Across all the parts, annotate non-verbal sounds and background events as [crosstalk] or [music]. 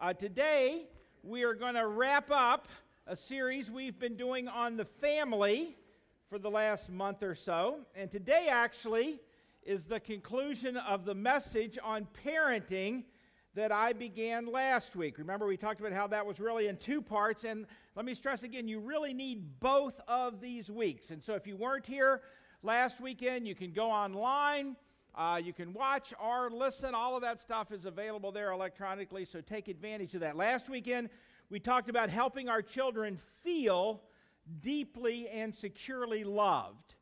Uh, today, we are going to wrap up a series we've been doing on the family for the last month or so. And today, actually, is the conclusion of the message on parenting that I began last week. Remember, we talked about how that was really in two parts. And let me stress again, you really need both of these weeks. And so, if you weren't here last weekend, you can go online uh, you can watch or listen. All of that stuff is available there electronically, so take advantage of that. Last weekend, we talked about helping our children feel deeply and securely loved.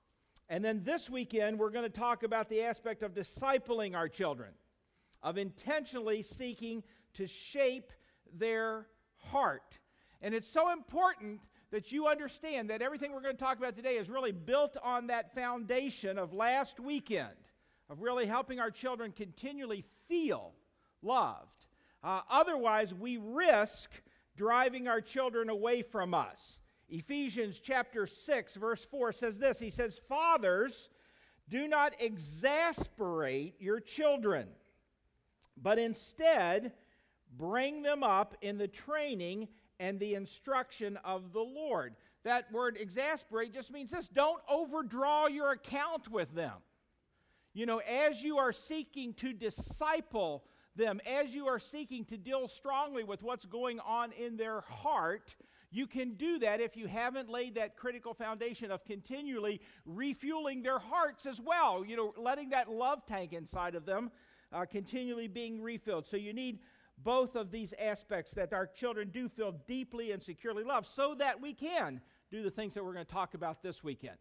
And then this weekend, we're going to talk about the aspect of discipling our children, of intentionally seeking to shape their heart. And it's so important that you understand that everything we're going to talk about today is really built on that foundation of last weekend of really helping our children continually feel loved. Uh, otherwise, we risk driving our children away from us. Ephesians chapter 6, verse 4 says this He says, Fathers, do not exasperate your children, but instead bring them up in the training and the instruction of the Lord. That word exasperate just means this don't overdraw your account with them. You know, as you are seeking to disciple them, as you are seeking to deal strongly with what's going on in their heart, you can do that if you haven't laid that critical foundation of continually refueling their hearts as well. You know, letting that love tank inside of them uh, continually being refilled. So you need both of these aspects that our children do feel deeply and securely loved so that we can do the things that we're going to talk about this weekend.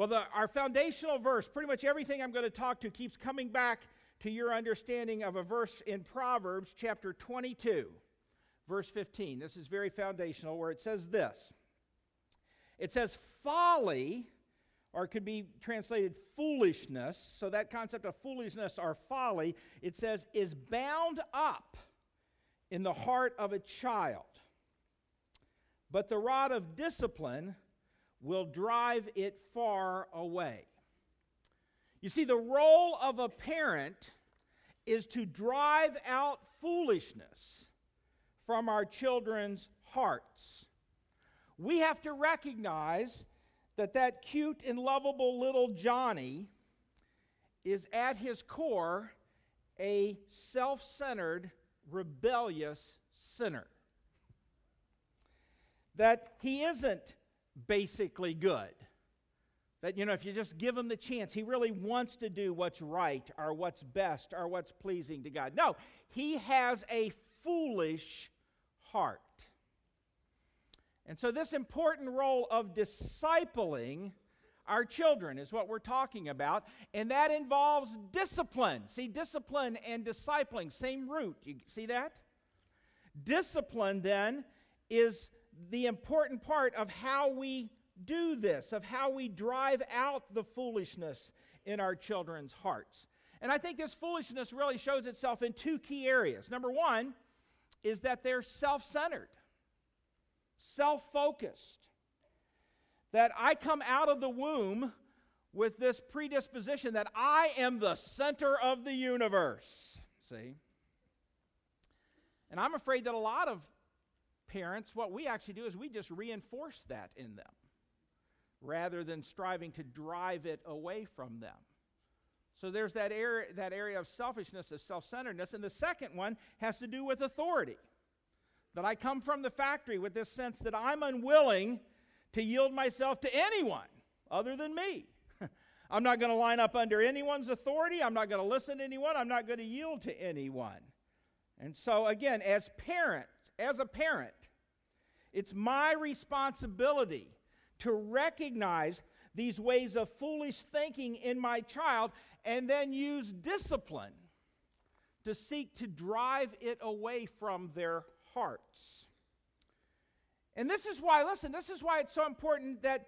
Well, the, our foundational verse, pretty much everything I'm going to talk to keeps coming back to your understanding of a verse in Proverbs chapter 22, verse 15. This is very foundational, where it says this It says, folly, or it could be translated foolishness. So that concept of foolishness or folly, it says, is bound up in the heart of a child. But the rod of discipline will drive it far away. You see, the role of a parent is to drive out foolishness from our children's hearts. We have to recognize that that cute and lovable little Johnny is at his core a self centered, rebellious sinner. That he isn't basically good. That, you know, if you just give him the chance, he really wants to do what's right or what's best or what's pleasing to God. No, he has a foolish heart. And so, this important role of discipling our children is what we're talking about, and that involves discipline. See, discipline and discipling, same root. You see that? Discipline, then, is the important part of how we do this, of how we drive out the foolishness in our children's hearts. And I think this foolishness really shows itself in two key areas. Number one is that they're self centered, self focused. That I come out of the womb with this predisposition that I am the center of the universe. See? And I'm afraid that a lot of parents, what we actually do is we just reinforce that in them rather than striving to drive it away from them. So there's that area, that area of selfishness, of self centeredness. And the second one has to do with authority. That I come from the factory with this sense that I'm unwilling to yield myself to anyone other than me. [laughs] I'm not going to line up under anyone's authority. I'm not going to listen to anyone. I'm not going to yield to anyone. And so, again, as parents, as a parent, it's my responsibility to recognize these ways of foolish thinking in my child and then use discipline to seek to drive it away from their hearts. And this is why, listen, this is why it's so important that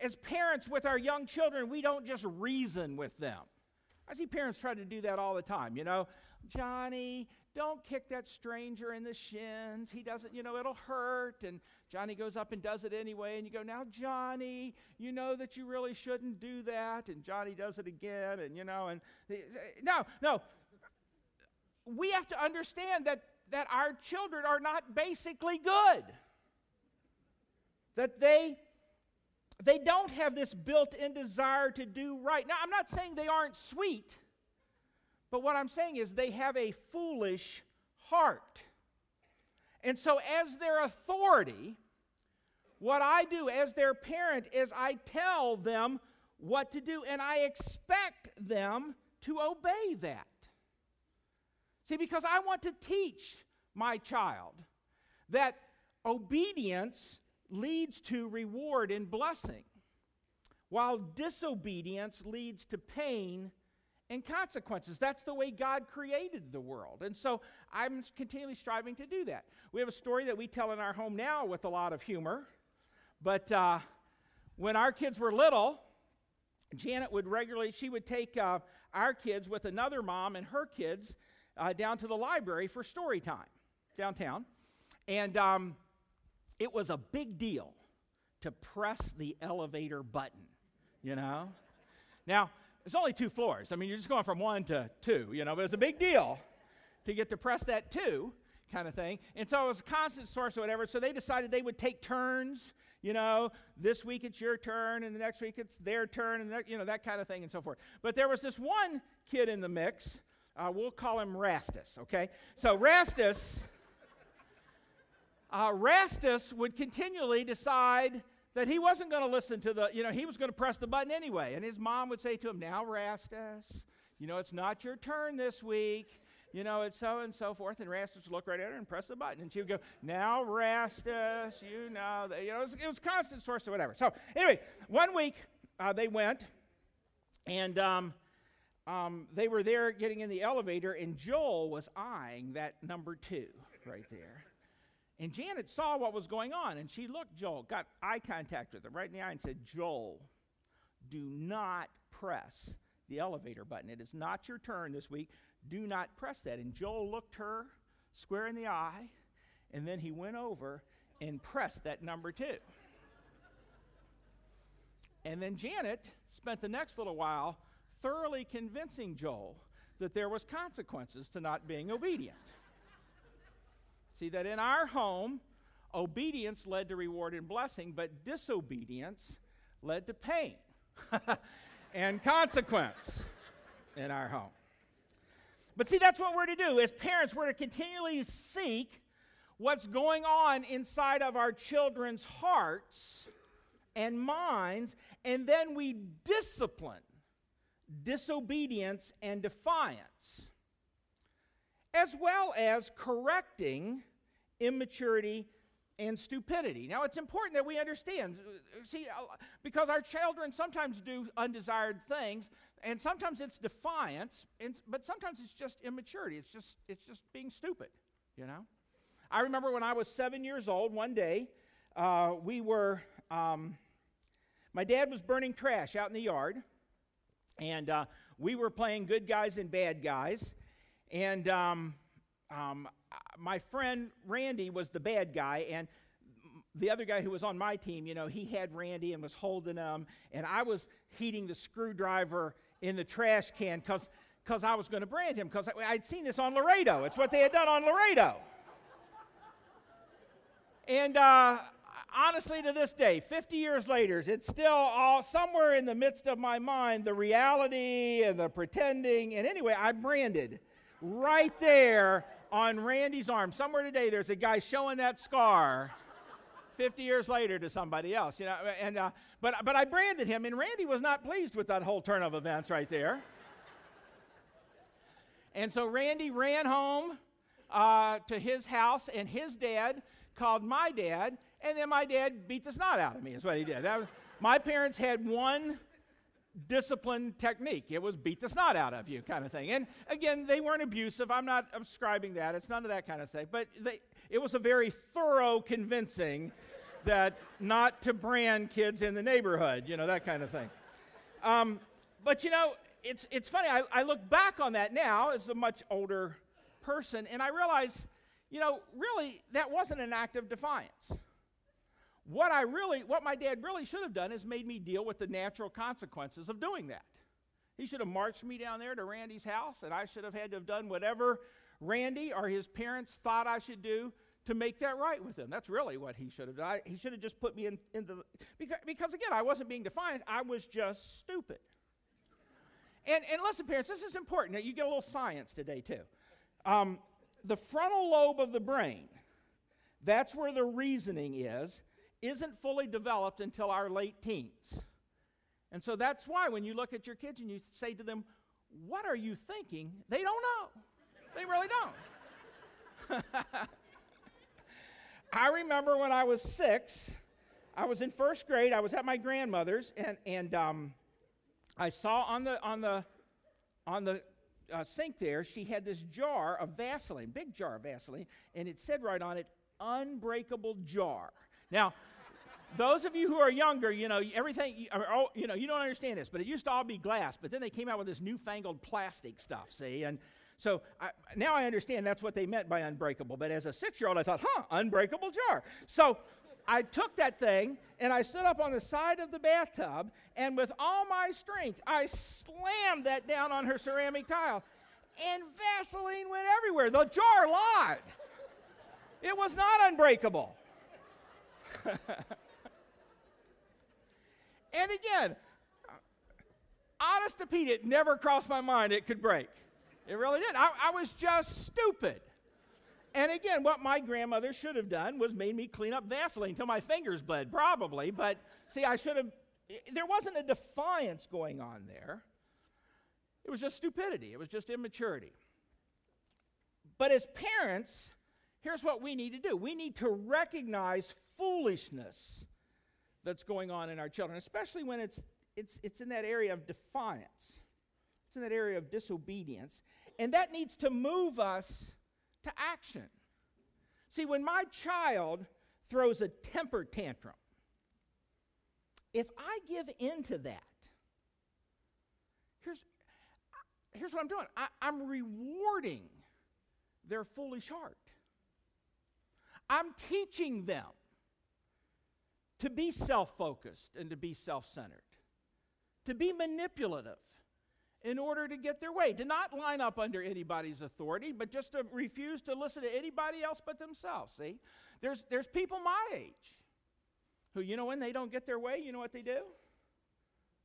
as parents with our young children, we don't just reason with them. I see parents try to do that all the time. You know, Johnny, don't kick that stranger in the shins. He doesn't, you know, it'll hurt. And Johnny goes up and does it anyway. And you go, now, Johnny, you know that you really shouldn't do that. And Johnny does it again. And, you know, and no, no. we have to understand that, that our children are not basically good. That they, they don't have this built in desire to do right. Now, I'm not saying they aren't sweet, but what I'm saying is they have a foolish heart. And so, as their authority, what I do as their parent is I tell them what to do, and I expect them to obey that. See, because I want to teach my child that obedience leads to reward and blessing, while disobedience leads to pain and consequences. That's the way God created the world. And so I'm continually striving to do that. We have a story that we tell in our home now with a lot of humor. But uh, when our kids were little, Janet would regularly, she would take uh, our kids with another mom and her kids uh, down to the library for story time downtown. And um, it was a big deal to press the elevator button, you know? Now, it's only two floors. I mean, you're just going from one to two, you know, but it's a big deal to get to press that two kind of thing. And so it was a constant source or whatever. So they decided they would take turns you know, this week it's your turn, and the next week it's their turn, and that, you know, that kind of thing and so forth. But there was this one kid in the mix. Uh, we'll call him Rastus, okay? So Rastus, uh, Rastus would continually decide that he wasn't going to listen to the, you know, he was going to press the button anyway. And his mom would say to him, Now, Rastus, you know, it's not your turn this week you know, it's so and so forth. And Rastus would look right at her and press the button. And she would go, Now, Rastus, you know, that, you know, it was, it was constant source or whatever. So, anyway, one week uh, they went and um, um, they were there getting in the elevator, and Joel was eyeing that number two right there. And Janet saw what was going on, and she looked Joel, got eye contact with him right in the eye, and said, Joel, do not press the elevator button. It is not your turn this week do not press that. And Joel looked her square in the eye, and then he went over and pressed that number two. And then Janet spent the next little while thoroughly convincing Joel that there was consequences to not being obedient. See that in our home, obedience led to reward and blessing, but disobedience led to pain [laughs] and consequence in our home. But see, that's what we're to do. As parents, we're to continually seek what's going on inside of our children's hearts and minds, and then we discipline disobedience and defiance, as well as correcting immaturity and stupidity. Now, it's important that we understand. See, because our children sometimes do undesired things, and sometimes it's defiance, and, but sometimes it's just immaturity. It's just, it's just being stupid, you know? I remember when I was seven years old, one day, uh, we were, um, my dad was burning trash out in the yard, and uh, we were playing good guys and bad guys. And um, um, my friend Randy was the bad guy, and the other guy who was on my team, you know, he had Randy and was holding him, and I was heating the screwdriver in the trash can because because I was going to brand him because I'd seen this on Laredo. It's what they had done on Laredo. And uh, honestly, to this day, 50 years later, it's still all somewhere in the midst of my mind the reality and the pretending. And anyway, I'm branded right there on Randy's arm. Somewhere today, there's a guy showing that scar. 50 years later to somebody else, you know, and uh, but but I branded him, and Randy was not pleased with that whole turn of events right there. and so Randy ran home uh, to his house, and his dad called my dad, and then my dad beat the snot out of me. Is what he did. Was, my parents had one discipline technique. It was beat the snot out of you, kind of thing. And again, they weren't abusive. I'm not ascribing that. It's none of that kind of thing. But they, it was a very thorough convincing that not to brand kids in the neighborhood, you know, that kind of thing. Um, but you know, it's, it's funny. I, I look back on that now as a much older person, and I realize, you know, really, that wasn't an act of defiance. What I really, what my dad really should have done is made me deal with the natural consequences of doing that. He should have marched me down there to Randy's house, and I should have had to have done whatever Randy or his parents thought I should do to make that right with him. That's really what he should have done. I, he should have just put me in, in the. Because, because, again, I wasn't being defiant, I was just stupid. And, and listen, parents, this is important. You get a little science today, too. Um, the frontal lobe of the brain, that's where the reasoning is, isn't fully developed until our late teens. And so that's why when you look at your kids and you say to them, What are you thinking? They don't know. They really don't. [laughs] I remember when I was six, I was in first grade, I was at my grandmother's, and, and um, I saw on the, on the, on the uh, sink there, she had this jar of Vaseline, big jar of Vaseline, and it said right on it, unbreakable jar. Now, those of you who are younger, you know, everything, you know, you don't understand this, but it used to all be glass, but then they came out with this newfangled plastic stuff, see? And so I, now I understand that's what they meant by unbreakable, but as a six year old, I thought, huh, unbreakable jar. So I took that thing and I stood up on the side of the bathtub, and with all my strength, I slammed that down on her ceramic tile, and Vaseline went everywhere. The jar lied. It was not unbreakable. [laughs] and again, honest to Pete, it never crossed my mind it could break. It really did. I, I was just stupid. And again, what my grandmother should have done was made me clean up Vaseline until my fingers bled, probably. But see, I should have, there wasn't a defiance going on there. It was just stupidity, it was just immaturity. But as parents, here's what we need to do we need to recognize foolishness that's going on in our children, especially when it's, it's, it's in that area of defiance, it's in that area of disobedience. And that needs to move us to action. See, when my child throws a temper tantrum, if I give in to that, here's, here's what I'm doing I, I'm rewarding their foolish heart. I'm teaching them to be self focused and to be self centered, to be manipulative in order to get their way, to not line up under anybody's authority, but just to refuse to listen to anybody else but themselves. See? There's, there's people my age who, you know, when they don't get their way, you know what they do?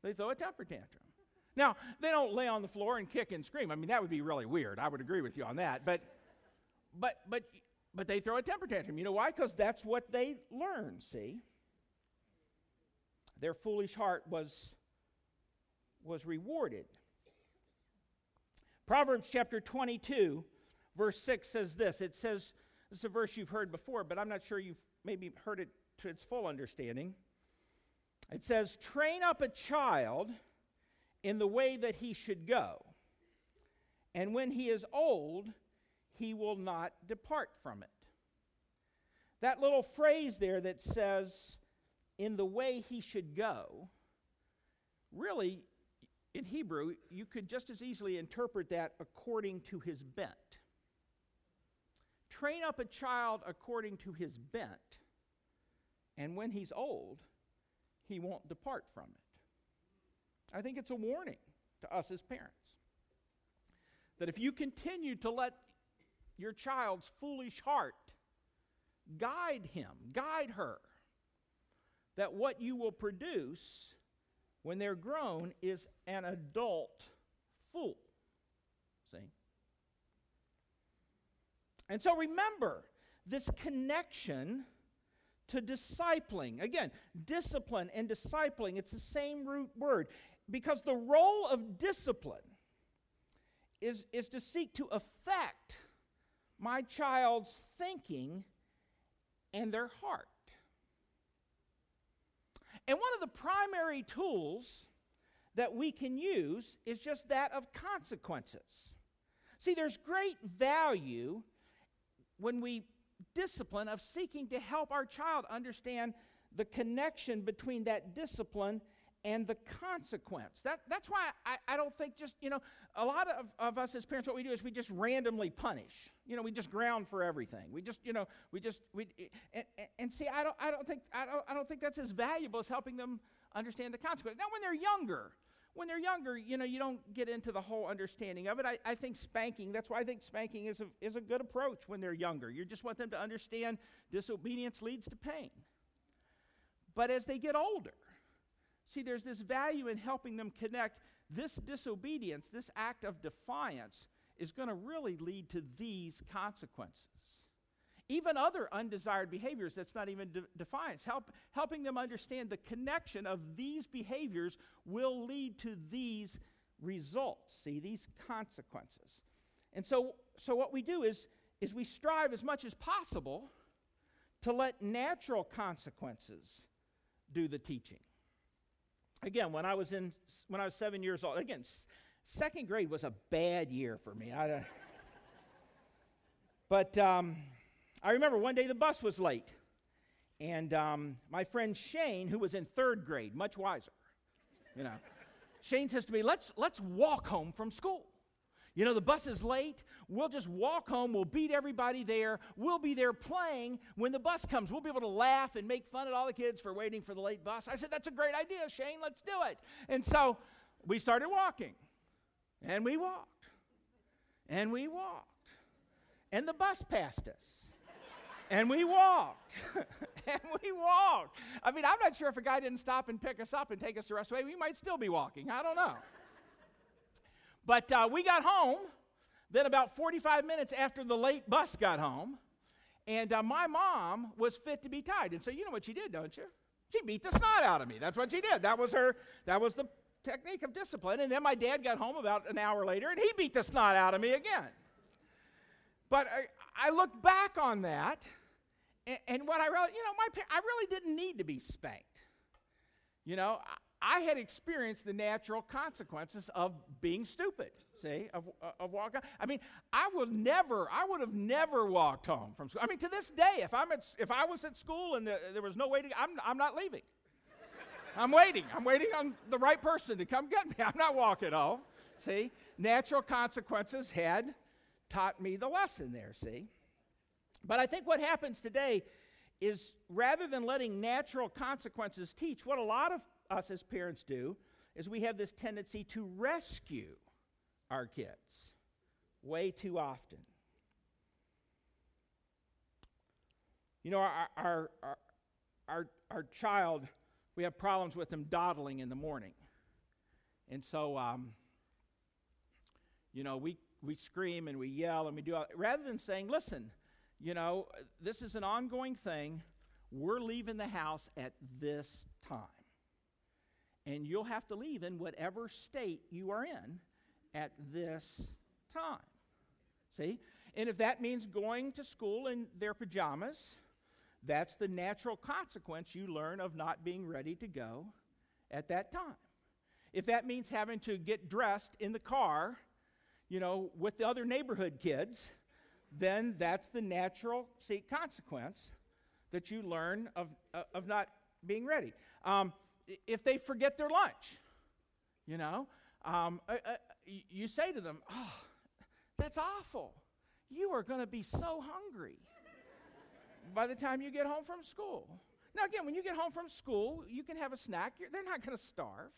They throw a temper tantrum. Now, they don't lay on the floor and kick and scream. I mean, that would be really weird. I would agree with you on that. But, but, but, but they throw a temper tantrum. You know why? Because that's what they learn, see? Their foolish heart was, was rewarded. Proverbs chapter 22, verse 6 says this. It says, this is a verse you've heard before, but I'm not sure you've maybe heard it to its full understanding. It says, Train up a child in the way that he should go, and when he is old, he will not depart from it. That little phrase there that says, in the way he should go, really in Hebrew, you could just as easily interpret that according to his bent. Train up a child according to his bent, and when he's old, he won't depart from it. I think it's a warning to us as parents that if you continue to let your child's foolish heart guide him, guide her, that what you will produce when they're grown is an adult fool. See? And so remember this connection to discipling. Again, discipline and discipling, it's the same root word. Because the role of discipline is, is to seek to affect my child's thinking and their heart. And one of the primary tools that we can use is just that of consequences. See, there's great value when we discipline of seeking to help our child understand the connection between that discipline and the consequence. That, that's why I, I don't think just, you know, a lot of, of us as parents, what we do is we just randomly punish. You know, we just ground for everything. We just, you know, we just, we, and, and see, I don't, I don't think, I don't, I don't think that's as valuable as helping them understand the consequence. Now, when they're younger, when they're younger, you know, you don't get into the whole understanding of it. I, I think spanking, that's why I think spanking is a, is a good approach when they're younger. You just want them to understand disobedience leads to pain. But as they get older, see, there's this value in helping them connect this disobedience, this act of defiance, is going to really lead to these consequences. Even other undesired behaviors that's not even de- defiance, help, helping them understand the connection of these behaviors will lead to these results, see, these consequences. And so, so what we do is, is we strive as much as possible to let natural consequences do the teaching. Again, when I was in when I was seven years old, again, second grade was a bad year for me. I, uh, but um, I remember one day the bus was late, and um, my friend Shane, who was in third grade, much wiser, you know, Shane says to me, "Let's let's walk home from school." You know, the bus is late. We'll just walk home. We'll beat everybody there. We'll be there playing when the bus comes. We'll be able to laugh and make fun at all the kids for waiting for the late bus. I said, That's a great idea, Shane. Let's do it. And so we started walking. And we walked. And we walked. And the bus passed us. and we walked. [laughs] and we walked. I mean, I'm not sure if a guy didn't stop and pick us up and take us the rest of the way, we might still be walking. I don't know. But uh, we got home, then about 45 minutes after the late bus got home, and uh, my mom was fit to be tied. And so you know what she did, don't you? She beat the snot out of me. That's what she did. That was her, that was the technique of discipline. And then my dad got home about an hour later, and he beat the snot out of me again. But I, I look back on that, and, and what I really, you know, my, I really didn't need to be spanked. You know, I had experienced the natural consequences of being stupid, see, of, uh, of walking. I mean, I would never, I would have never walked home from school. I mean, to this day, if, I'm at, if I was at school and the, there was no way to, I'm, I'm not leaving. I'm waiting. I'm waiting on the right person to come get me. I'm not walking home. See, natural consequences had taught me the lesson there, see. But I think what happens today is rather than letting natural consequences teach, what a lot of us as parents do is we have this tendency to rescue our kids way too often. You know, our, our, our, our, our child, we have problems with them dawdling in the morning. And so, um, you know, we, we scream and we yell and we do all, rather than saying, listen, you know, this is an ongoing thing. We're leaving the house at this time and you'll have to leave in whatever state you are in at this time. See? And if that means going to school in their pajamas, that's the natural consequence you learn of not being ready to go at that time. If that means having to get dressed in the car, you know, with the other neighborhood kids, then that's the natural see, consequence that you learn of, uh, of not being ready. Um, if they forget their lunch, you know, um, uh, uh, you say to them, Oh, that's awful. You are going to be so hungry by the time you get home from school. Now, again, when you get home from school, you can have a snack. You're, they're not going to starve.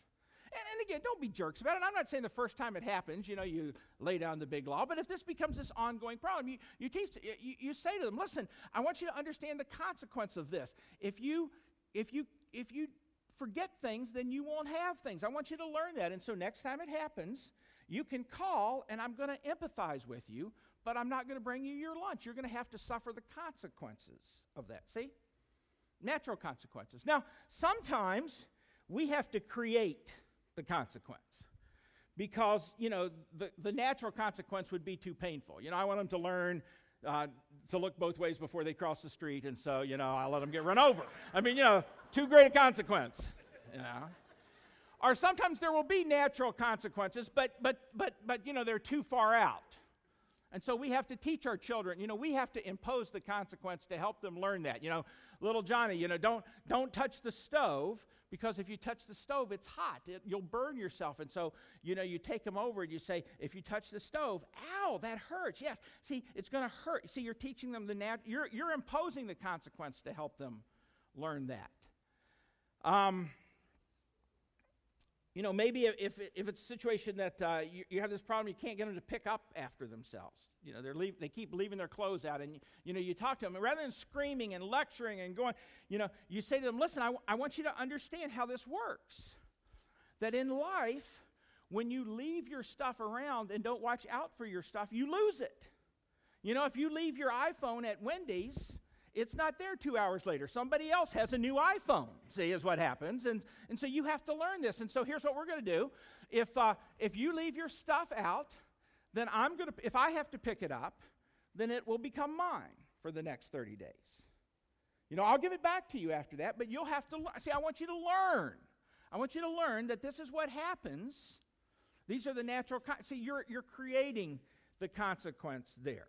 And, and, again, don't be jerks about it. I'm not saying the first time it happens, you know, you lay down the big law, but if this becomes this ongoing problem, you, you teach, you, you say to them, listen, I want you to understand the consequence of this. If you, if you, if you forget things, then you won't have things. I want you to learn that. And so next time it happens, you can call and I'm going to empathize with you, but I'm not going to bring you your lunch. You're going to have to suffer the consequences of that. See? Natural consequences. Now, sometimes we have to create the consequence because, you know, the, the natural consequence would be too painful. You know, I want them to learn uh, to look both ways before they cross the street, and so, you know, I let them get run over. I mean, you know, too great a consequence, you know. Or sometimes there will be natural consequences, but, but, but, but, you know, they're too far out. And so we have to teach our children, you know, we have to impose the consequence to help them learn that. You know, little Johnny, you know, don't, don't touch the stove because if you touch the stove, it's hot. It, you'll burn yourself. And so, you know, you take them over and you say, if you touch the stove, ow, that hurts. Yes. See, it's going to hurt. See, you're teaching them the nat- you're, you're imposing the consequence to help them learn that. Um, you know, maybe if, if it's a situation that uh, you, you, have this problem, you can't get them to pick up after themselves. You know, they're leave, they keep leaving their clothes out, and you, you know, you talk to them, and rather than screaming and lecturing and going, you know, you say to them, "Listen, I, I want you to understand how this works. That in life, when you leave your stuff around and don't watch out for your stuff, you lose it. You know, if you leave your iPhone at Wendy's it's not there two hours later. Somebody else has a new iPhone, see, is what happens. And, and so you have to learn this. And so here's what we're going to do. If, uh, if you leave your stuff out, then I'm going to, if I have to pick it up, then it will become mine for the next 30 days. You know, I'll give it back to you after that, but you'll have to. See, I want you to learn. I want you to learn that this is what happens. These are the natural, con- see, you're, you're creating the consequence there.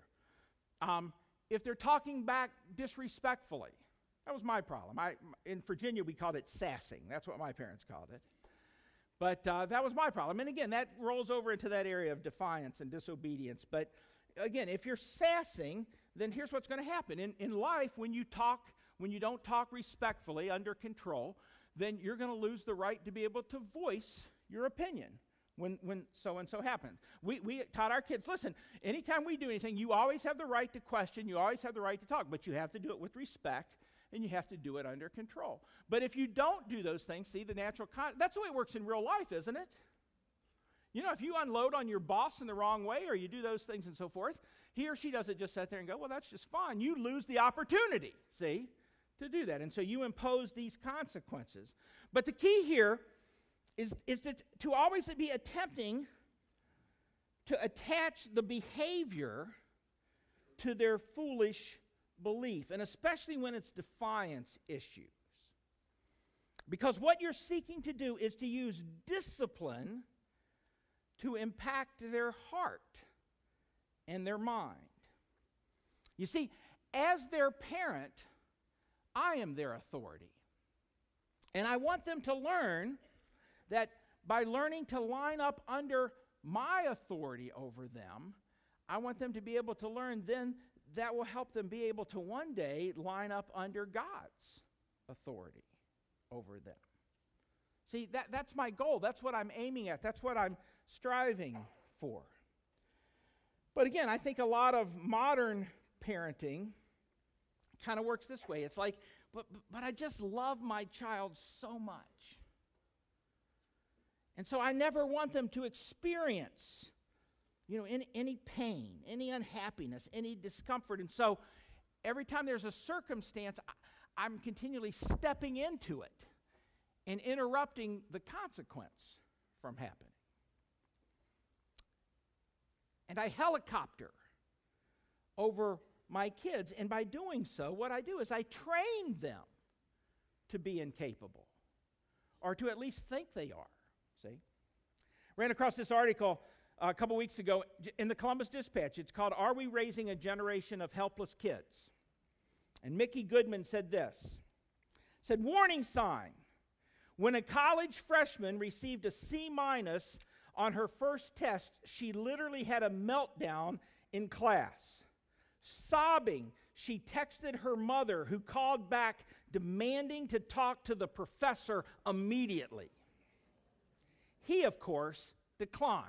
Um, if they're talking back disrespectfully. That was my problem. I, in Virginia, we called it sassing. That's what my parents called it. But uh, that was my problem. And again, that rolls over into that area of defiance and disobedience. But again, if you're sassing, then here's what's going to happen. In, in life, when you talk, when you don't talk respectfully, under control, then you're going to lose the right to be able to voice your opinion when, when so and so happens. We, we taught our kids listen, anytime we do anything, you always have the right to question, you always have the right to talk, but you have to do it with respect and you have to do it under control. But if you don't do those things, see the natural con- that's the way it works in real life, isn't it? You know, if you unload on your boss in the wrong way or you do those things and so forth, he or she doesn't just sit there and go, well, that's just fine. You lose the opportunity, see, to do that. And so you impose these consequences. But the key here is, is to, to always be attempting to attach the behavior to their foolish belief, and especially when it's defiance issues. Because what you're seeking to do is to use discipline to impact their heart and their mind. You see, as their parent, I am their authority. And I want them to learn that by learning to line up under my authority over them, I want them to be able to learn, then that will help them be able to one day line up under God's authority over them. See, that, that's my goal. That's what I'm aiming at. That's what I'm striving for. But again, I think a lot of modern parenting kind of works this way. It's like, but, but I just love my child so much. And so I never want them to experience, you know, any, any pain, any unhappiness, any discomfort. And so every time there's a circumstance, I, I'm continually stepping into it and interrupting the consequence from happening. And I helicopter over my kids. And by doing so, what I do is I train them to be incapable or to at least think they are. See? Ran across this article uh, a couple weeks ago in the Columbus Dispatch. It's called Are We Raising a Generation of Helpless Kids? And Mickey Goodman said this. Said warning sign. When a college freshman received a C minus on her first test, she literally had a meltdown in class. Sobbing, she texted her mother, who called back demanding to talk to the professor immediately. He, of course, declined.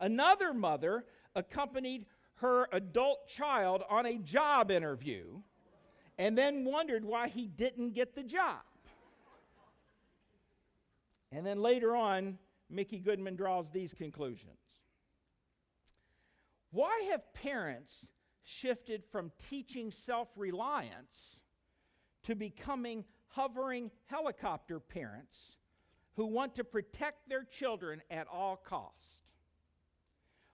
Another mother accompanied her adult child on a job interview and then wondered why he didn't get the job. And then later on, Mickey Goodman draws these conclusions. Why have parents shifted from teaching self reliance to becoming hovering helicopter parents who want to protect their children at all cost.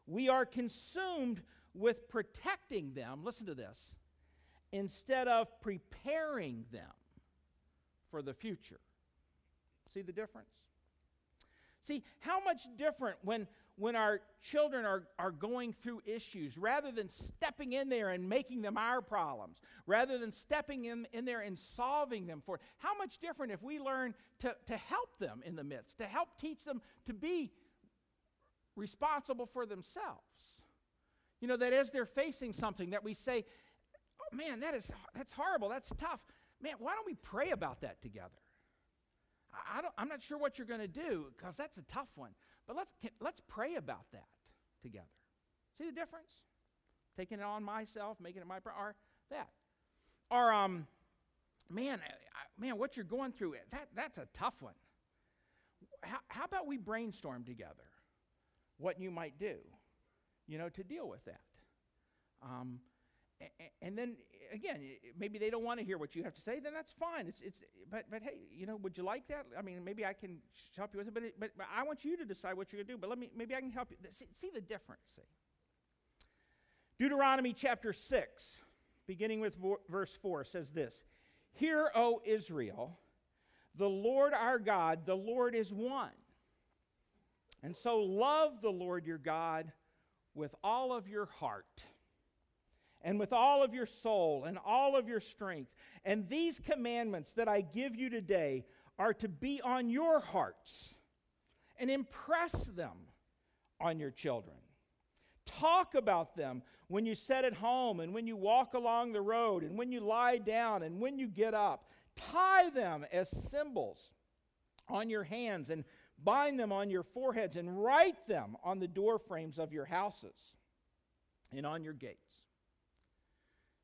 We are consumed with protecting them, listen to this, instead of preparing them for the future. See the difference? See, how much different when when our children are, are going through issues, rather than stepping in there and making them our problems, rather than stepping in, in there and solving them for, how much different if we learn to, to help them in the midst, to help teach them to be responsible for themselves? You know, that as they're facing something that we say, oh, man, that is, that's horrible, that's tough. Man, why don't we pray about that together? I don't, I'm not sure what you're going to do because that's a tough one. But let's, can, let's pray about that together. See the difference? Taking it on myself, making it my or that. Or, um, man, I, man, what you're going through, that, that's a tough one. How, how about we brainstorm together what you might do, you know, to deal with that? Um, and then again, maybe they don't want to hear what you have to say. Then that's fine. It's, it's, but, but hey, you know, would you like that? I mean, maybe I can help you with it. But, it, but, but I want you to decide what you're going to do. But let me, maybe I can help you. See, see the difference. See, Deuteronomy chapter six, beginning with verse four, says this: "Hear, O Israel, the Lord our God, the Lord is one, and so love the Lord your God with all of your heart." And with all of your soul and all of your strength. And these commandments that I give you today are to be on your hearts and impress them on your children. Talk about them when you sit at home and when you walk along the road and when you lie down and when you get up. Tie them as symbols on your hands and bind them on your foreheads and write them on the door frames of your houses and on your gates.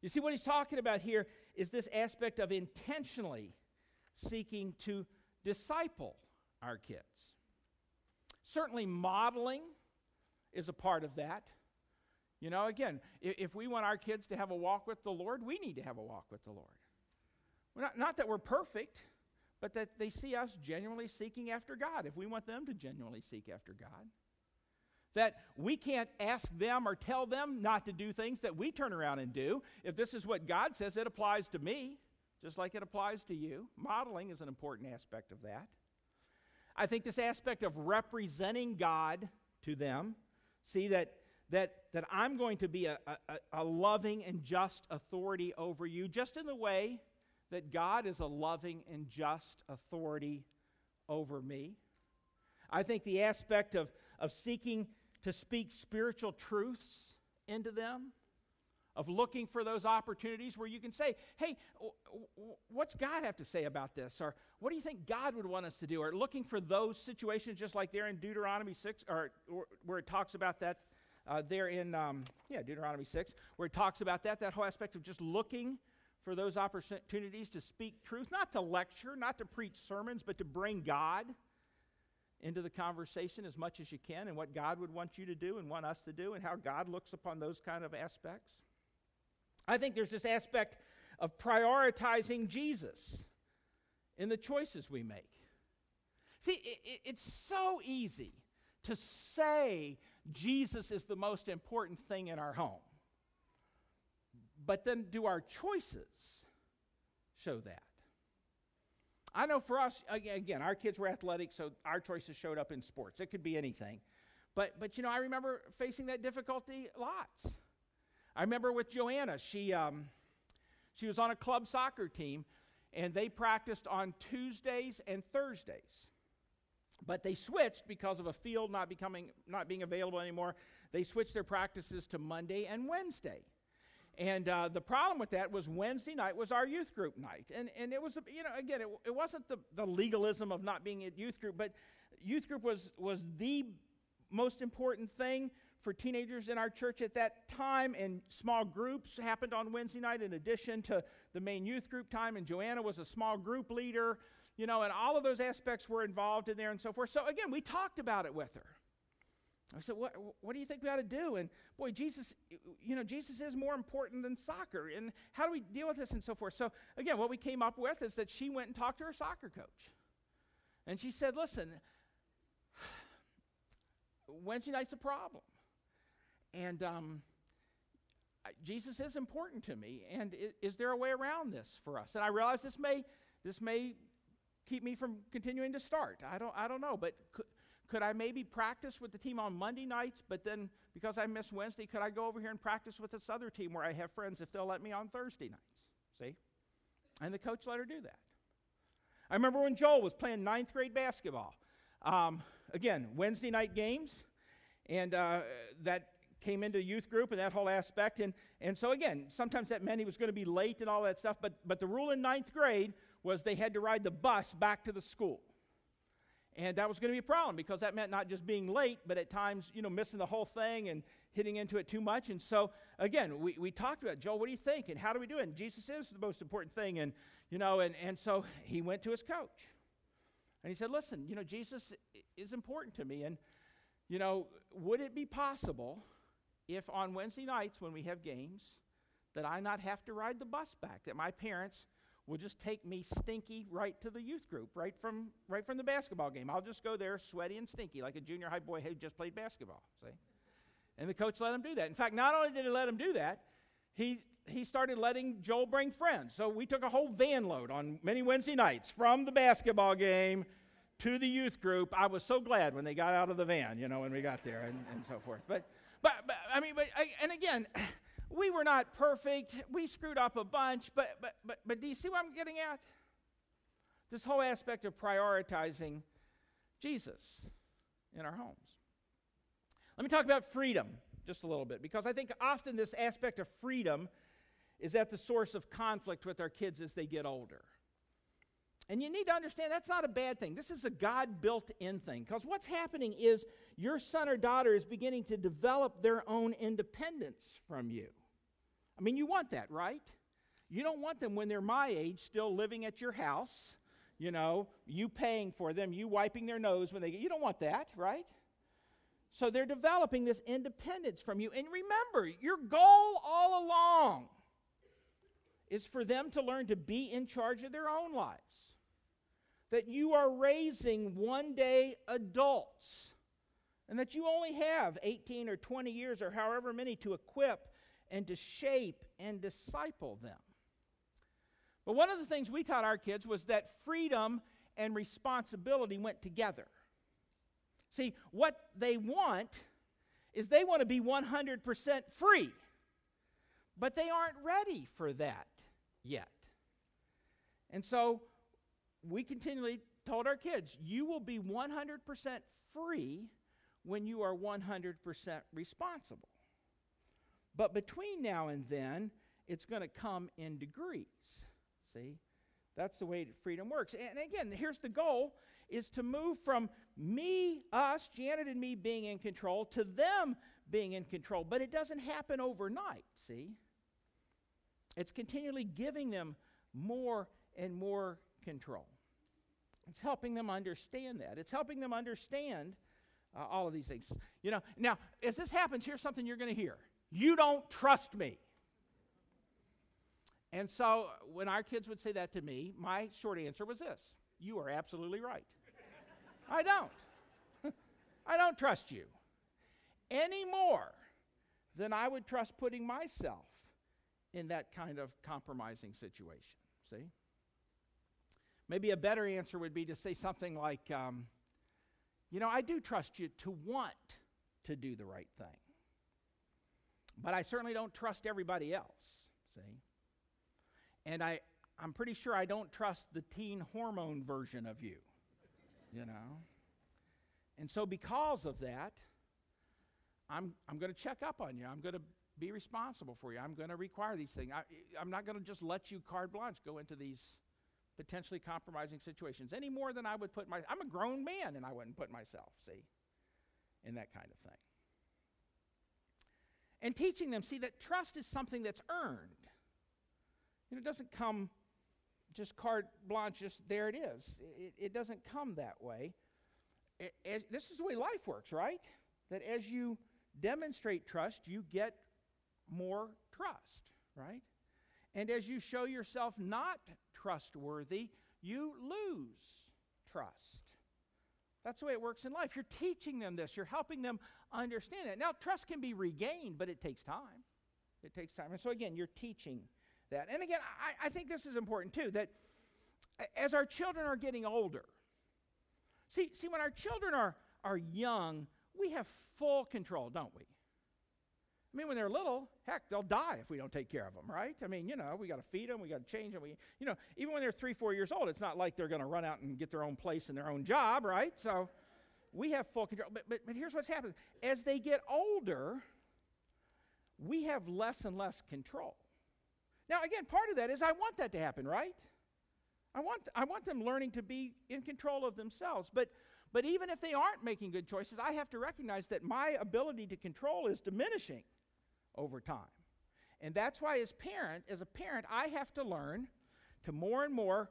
You see, what he's talking about here is this aspect of intentionally seeking to disciple our kids. Certainly, modeling is a part of that. You know, again, if, we want our kids to have a walk with the Lord, we need to have a walk with the Lord. Not, not that we're perfect, but that they see us genuinely seeking after God, if we want them to genuinely seek after God that we can't ask them or tell them not to do things that we turn around and do. If this is what God says, it applies to me, just like it applies to you. Modeling is an important aspect of that. I think this aspect of representing God to them, see that, that, that I'm going to be a, a, a loving and just authority over you, just in the way that God is a loving and just authority over me. I think the aspect of, of seeking to speak spiritual truths into them, of looking for those opportunities where you can say, hey, what's God have to say about this? Or what do you think God would want us to do? Or looking for those situations, just like there in Deuteronomy 6, or, or where it talks about that uh, there in, um, yeah, Deuteronomy 6, where it talks about that, that whole aspect of just looking for those opportunities to speak truth, not to lecture, not to preach sermons, but to bring God into the conversation as much as you can and what God would want you to do and want us to do and how God looks upon those kind of aspects. I think there's this aspect of prioritizing Jesus in the choices we make. See, it, it, it's so easy to say Jesus is the most important thing in our home. But then do our choices show that? I know for us, again, our kids were athletic, so our choices showed up in sports. It could be anything. But, but you know, I remember facing that difficulty lots. I remember with Joanna, she, um, she was on a club soccer team, and they practiced on Tuesdays and Thursdays. But they switched because of a field not, becoming, not being available anymore. They switched their practices to Monday and Wednesday. And uh, the problem with that was Wednesday night was our youth group night. And, and it was, you know, again, it, it wasn't the, the legalism of not being at youth group, but youth group was, was the most important thing for teenagers in our church at that time. And small groups happened on Wednesday night in addition to the main youth group time. And Joanna was a small group leader, you know, and all of those aspects were involved in there and so forth. So again, we talked about it with her. I said, what, what do you think we ought to do? And boy, Jesus, you know, Jesus is more important than soccer. And how do we deal with this and so forth? So, again, what we came up with is that she went and talked to her soccer coach. And she said, listen, [sighs] Wednesday night's a problem. And um, Jesus is important to me. And is, there a way around this for us? And I realize this may, this may keep me from continuing to start. I don't, I don't know. But could, could I maybe practice with the team on Monday nights, but then because I miss Wednesday, could I go over here and practice with this other team where I have friends if they'll let me on Thursday nights? See? And the coach let her do that. I remember when Joel was playing ninth grade basketball. Um, again, Wednesday night games, and uh, that came into youth group and that whole aspect. And, and so, again, sometimes that meant he was going to be late and all that stuff, but, but the rule in ninth grade was they had to ride the bus back to the school. And that was going to be a problem because that meant not just being late, but at times, you know, missing the whole thing and hitting into it too much. And so, again, we, we talked about, Joel, what do you think? And how do we do it? And Jesus is the most important thing. And, you know, and, and so he went to his coach. And he said, listen, you know, Jesus is important to me. And, you know, would it be possible if on Wednesday nights when we have games that I not have to ride the bus back, that my parents will just take me stinky right to the youth group, right from, right from the basketball game. I'll just go there sweaty and stinky like a junior high boy who just played basketball, see? And the coach let him do that. In fact, not only did he let him do that, he, he started letting Joel bring friends. So we took a whole van load on many Wednesday nights from the basketball game to the youth group. I was so glad when they got out of the van, you know, when we got there and, and so forth. But, but, but I mean, but, and again, we were not perfect. We screwed up a bunch, but, but, but, but do you see what I'm getting at? This whole aspect of prioritizing Jesus in our homes. Let me talk about freedom just a little bit, because I think often this aspect of freedom is at the source of conflict with our kids as they get older. And you need to understand that's not a bad thing. This is a God built in thing. Because what's happening is your son or daughter is beginning to develop their own independence from you. I mean, you want that, right? You don't want them when they're my age still living at your house, you know, you paying for them, you wiping their nose when they get, you don't want that, right? So they're developing this independence from you. And remember, your goal all along is for them to learn to be in charge of their own lives. That you are raising one day adults, and that you only have 18 or 20 years or however many to equip and to shape and disciple them. But one of the things we taught our kids was that freedom and responsibility went together. See, what they want is they want to be 100% free, but they aren't ready for that yet. And so we continually told our kids, you will be 100% free when you are 100% responsible. But between now and then, it's going to come in degrees. See? That's the way freedom works. And again, here's the goal is to move from me, us, Janet and me being in control to them being in control. But it doesn't happen overnight, see? It's continually giving them more and more control. It's helping them understand that. It's helping them understand uh, all of these things. You know, now, as this happens, here's something you're going to hear. You don't trust me. And so when our kids would say that to me, my short answer was this You are absolutely right. I don't. [laughs] I don't trust you any more than I would trust putting myself in that kind of compromising situation. See? Maybe a better answer would be to say something like, um, You know, I do trust you to want to do the right thing. But I certainly don't trust everybody else, see? And I, I'm pretty sure I don't trust the teen hormone version of you, you know? And so, because of that, I'm, I'm going to check up on you. I'm going to be responsible for you. I'm going to require these things. I, I'm not going to just let you carte blanche go into these potentially compromising situations any more than I would put my. I'm a grown man and I wouldn't put myself, see, in that kind of thing and teaching them, see, that trust is something that's earned. You know, it doesn't come just carte blanche, just there it is. It, it doesn't come that way. It, this is the way life works, right? That as you demonstrate trust, you get more trust, right? And as you show yourself not trustworthy, you lose trust. That's the way it works in life. You're teaching them this, you're helping them understand that. Now, trust can be regained, but it takes time. It takes time. And so, again, you're teaching that. And again, I, I think this is important too that as our children are getting older, see, see when our children are, are young, we have full control, don't we? I mean, when they're little, heck, they'll die if we don't take care of them, right? I mean, you know, we got to feed them, we got to change them. We, you know, even when they're three, four years old, it's not like they're going to run out and get their own place and their own job, right? So we have full control. But, but, but here's what's happening as they get older, we have less and less control. Now, again, part of that is I want that to happen, right? I want, I want them learning to be in control of themselves. But, But even if they aren't making good choices, I have to recognize that my ability to control is diminishing over time. And that's why as parent, as a parent, I have to learn to more and more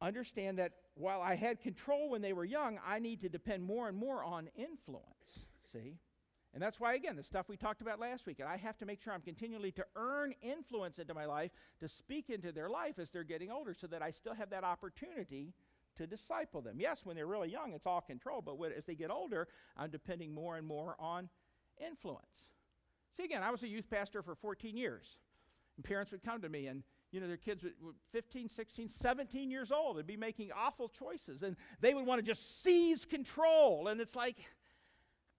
understand that while I had control when they were young, I need to depend more and more on influence. See? And that's why, again, the stuff we talked about last week, and I have to make sure I'm continually to earn influence into my life, to speak into their life as they're getting older, so that I still have that opportunity to disciple them. Yes, when they're really young, it's all control, but when, as they get older, I'm depending more and more on influence. See, again, I was a youth pastor for 14 years, and parents would come to me, and you know, their kids were 15, 16, 17 years old They'd be making awful choices, and they would want to just seize control. And it's like,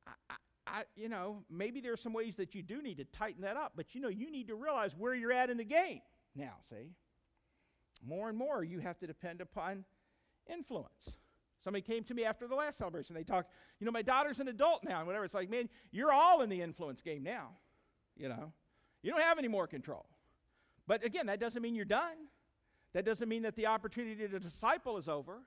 I, I, you know, maybe there are some ways that you do need to tighten that up, but you know, you need to realize where you're at in the game now, see? More and more, you have to depend upon influence. Somebody came to me after the last celebration. They talked, you know, my daughter's an adult now and whatever. It's like, man, you're all in the influence game now. You know, you don't have any more control. But again, that doesn't mean you're done. That doesn't mean that the opportunity to disciple is over.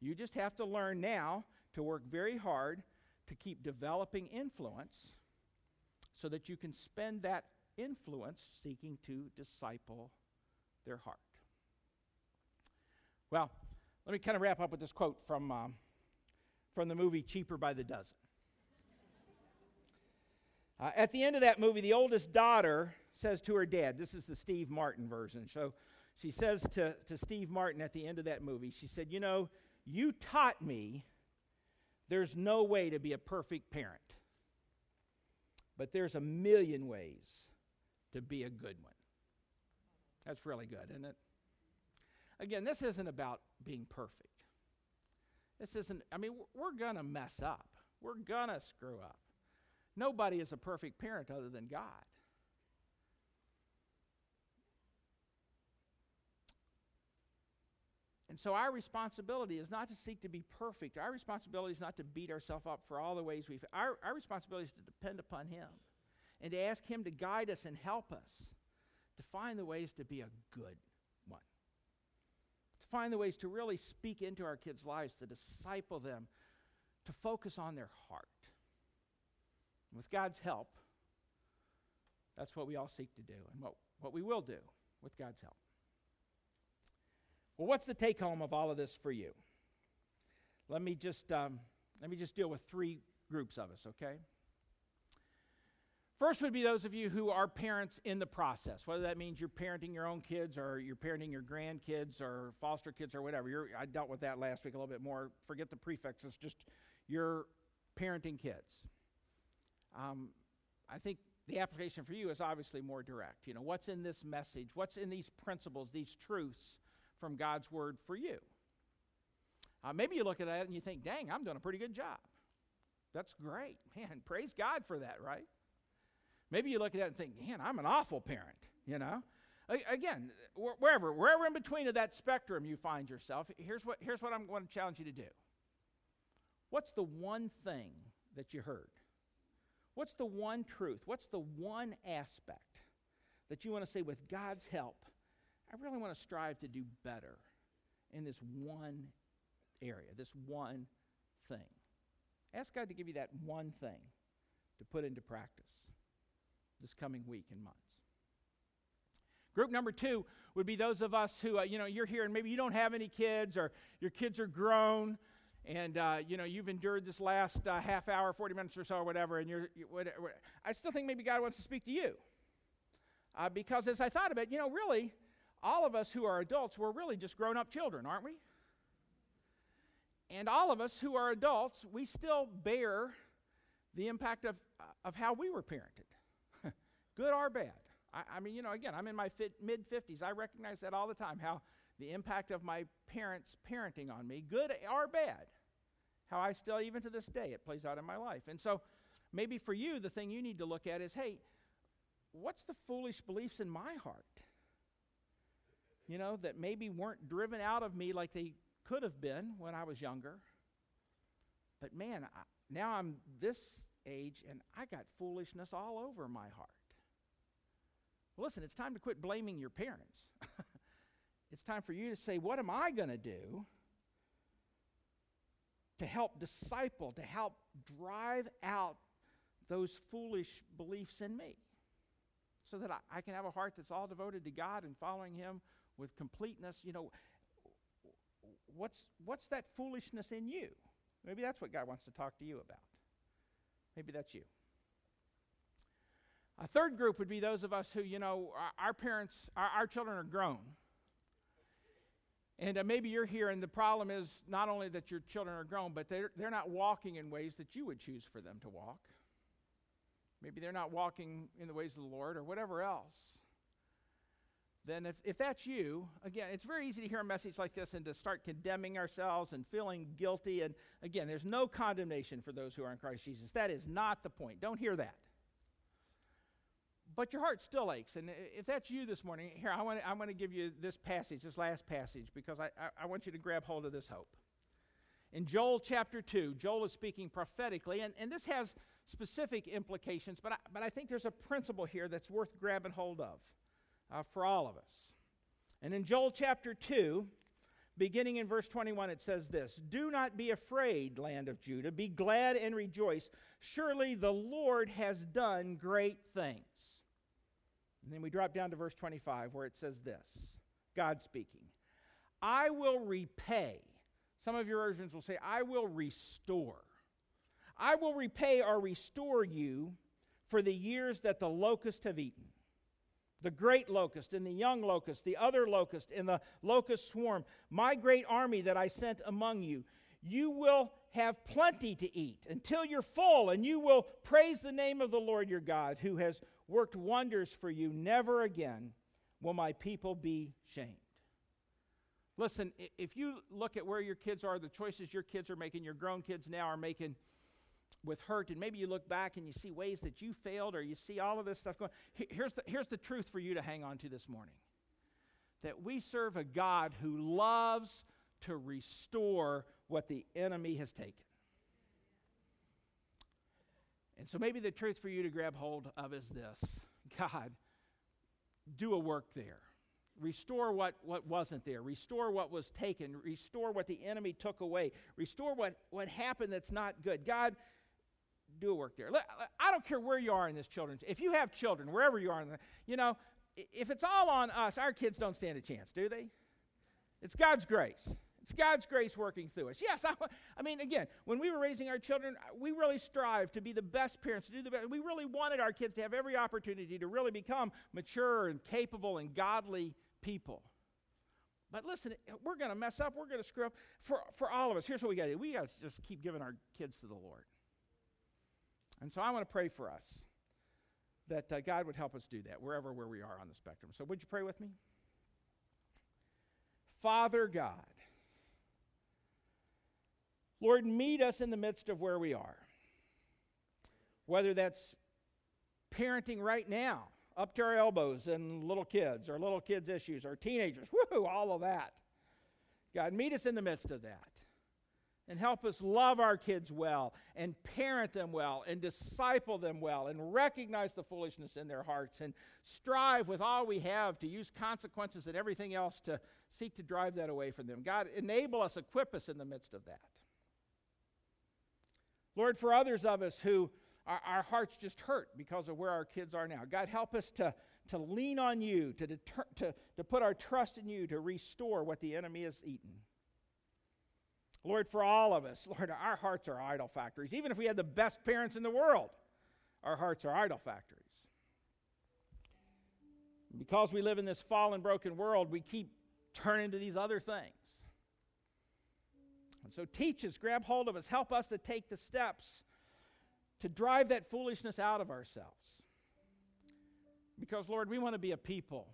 You just have to learn now to work very hard to keep developing influence so that you can spend that influence seeking to disciple their heart. Well, let me kind of wrap up with this quote from, um, from the movie Cheaper by the Dozen. [laughs] Uh, at the end of that movie, the oldest daughter says to her dad, this is the Steve Martin version. So she says to, to Steve Martin at the end of that movie, she said, You know, you taught me there's no way to be a perfect parent, but there's a million ways to be a good one. That's really good, isn't it? Again, this isn't about being perfect. This isn't, I mean, we're going to mess up. We're going to screw up. Nobody is a perfect parent other than God. And so our responsibility is not to seek to be perfect. Our responsibility is not to beat ourselves up for all the ways we've. Our, our responsibility is to depend upon Him and to ask Him to guide us and help us to find the ways to be a good one. To find the ways to really speak into our kids' lives, to disciple them, to focus on their heart. With God's help, that's what we all seek to do and what, what we will do with God's help. Well, what's the take home of all of this for you? Let me just, um, let me just deal with three groups of us, okay? First would be those of you who are parents in the process, whether that means you're parenting your own kids or you're parenting your grandkids or foster kids or whatever. You're, I dealt with that last week a little bit more. Forget the prefixes, just you're parenting kids. Um, I think the application for you is obviously more direct. You know, what's in this message? What's in these principles, these truths from God's word for you? Uh, maybe you look at that and you think, dang, I'm doing a pretty good job. That's great. [laughs] Man, praise God for that, right? Maybe you look at that and think, man, I'm an awful parent, you know? Again, wherever, wherever in between of that spectrum you find yourself, here's what, here's what I'm going to challenge you to do. What's the one thing that you heard? What's the one truth? What's the one aspect that you want to say, with God's help, I really want to strive to do better in this one area, this one thing? Ask God to give you that one thing to put into practice this coming week and months. Group number two would be those of us who, uh, you know, you're here and maybe you don't have any kids or your kids are grown and uh, you know you've endured this last uh, half hour 40 minutes or so or whatever and you're, you, whatever. i still think maybe god wants to speak to you uh, because as i thought about it you know really all of us who are adults we're really just grown-up children aren't we and all of us who are adults we still bear the impact of, of how we were parented [laughs] good or bad I, I, mean you know again i'm in my mid 50s i recognize that all the time how the impact of my parents' parenting on me, good or bad. How I still, even to this day, it plays out in my life. And so maybe for you, the thing you need to look at is hey, what's the foolish beliefs in my heart? You know, that maybe weren't driven out of me like they could have been when I was younger. But man, I, now I'm this age and I got foolishness all over my heart. Well, listen, it's time to quit blaming your parents. [laughs] It's time for you to say, What am I going to do to help disciple, to help drive out those foolish beliefs in me so that I, I, can have a heart that's all devoted to God and following Him with completeness. You know, what's, what's that foolishness in you? Maybe that's what God wants to talk to you about. Maybe that's you. A third group would be those of us who, you know, our, parents, our, our, children are grown. And uh, maybe you're here, and the problem is not only that your children are grown, but they're, they're not walking in ways that you would choose for them to walk. Maybe they're not walking in the ways of the Lord or whatever else. Then, if, if that's you, again, it's very easy to hear a message like this and to start condemning ourselves and feeling guilty. And again, there's no condemnation for those who are in Christ Jesus. That is not the point. Don't hear that. But your heart still aches. And if that's you this morning, here, I want to, I want to give you this passage, this last passage, because I, I, I want you to grab hold of this hope. In Joel chapter 2, Joel is speaking prophetically, and, and this has specific implications, but I, but I think there's a principle here that's worth grabbing hold of uh, for all of us. And in Joel chapter 2, beginning in verse 21, it says this Do not be afraid, land of Judah. Be glad and rejoice. Surely the Lord has done great things. And then we drop down to verse 25, where it says this God speaking I will repay. Some of your versions will say, I will restore. I will repay or restore you for the years that the locusts have eaten the great locust and the young locust, the other locust and the locust swarm, my great army that I sent among you. You will have plenty to eat until you're full, and you will praise the name of the Lord your God, who has worked wonders for you. Never again will my people be shamed. Listen, if you look at where your kids are, the choices your kids are making, your grown kids now are making, with hurt, and maybe you look back and you see ways that you failed, or you see all of this stuff going. Here's the, here's the truth for you to hang on to this morning that we serve a God who loves to restore what the enemy has taken. And so maybe the truth for you to grab hold of is this [laughs] God, do a work there. Restore what, what wasn't there. Restore what was taken. Restore what the enemy took away. Restore what, what happened that's not good. God, do a work there. I don't care where you are in this children's. If you have children, wherever you are, the, you know, if it's all on us, our kids don't stand a chance, do they? It's God's grace. It's God's grace working through us. Yes, I, I, mean, again, when we were raising our children, uh, we really strived to be the best parents, to do the best. We really wanted our kids to have every opportunity to really become mature and capable and godly people. But listen, uh, we're going to mess up. We're going to screw up. For, for all of us, here's what we got to do we got to just keep giving our kids to the Lord. And so I want to pray for us that uh, God would help us do that wherever where we are on the spectrum. So would you pray with me? Father God, Lord, meet us in the midst of where we are. Whether that's parenting right now, up to our elbows and little kids, or little kids' issues, or teenagers, woohoo, all of that. God, meet us in the midst of that and help us love our kids well and parent them well and disciple them well and recognize the foolishness in their hearts and strive with all we have to use consequences and everything else to seek to drive that away from them. God, enable us, equip us in the midst of that. Lord, for others of us who our, our hearts just hurt because of where our kids are now, God, help us to, to lean on you, to, deter, to, to put our trust in you to restore what the enemy has eaten. Lord, for all of us, Lord, our hearts are idol factories. Even if we had the best parents in the world, our hearts are idol factories. Because we live in this fallen, broken world, we keep turning to these other things. And so teach us, grab hold of us, help us to take the steps to drive that foolishness out of ourselves. Because, Lord, we want to be a people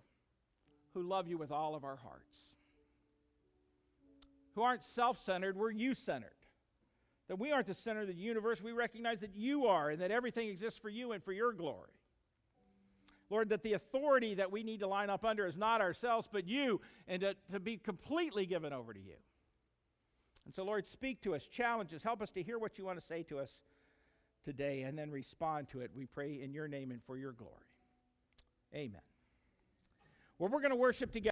who love you with all of our hearts who aren't self centered, we're you centered. That we aren't the center of the universe, we recognize that you are and that everything exists for you and for your glory. Lord, that the authority that we need to line up under is not ourselves, but you, and to, to be completely given over to you. And so, Lord, speak to us, challenge us, help us to hear what you want to say to us today, and then respond to it. We pray in your name and for your glory. Amen. Well, we're going to worship together.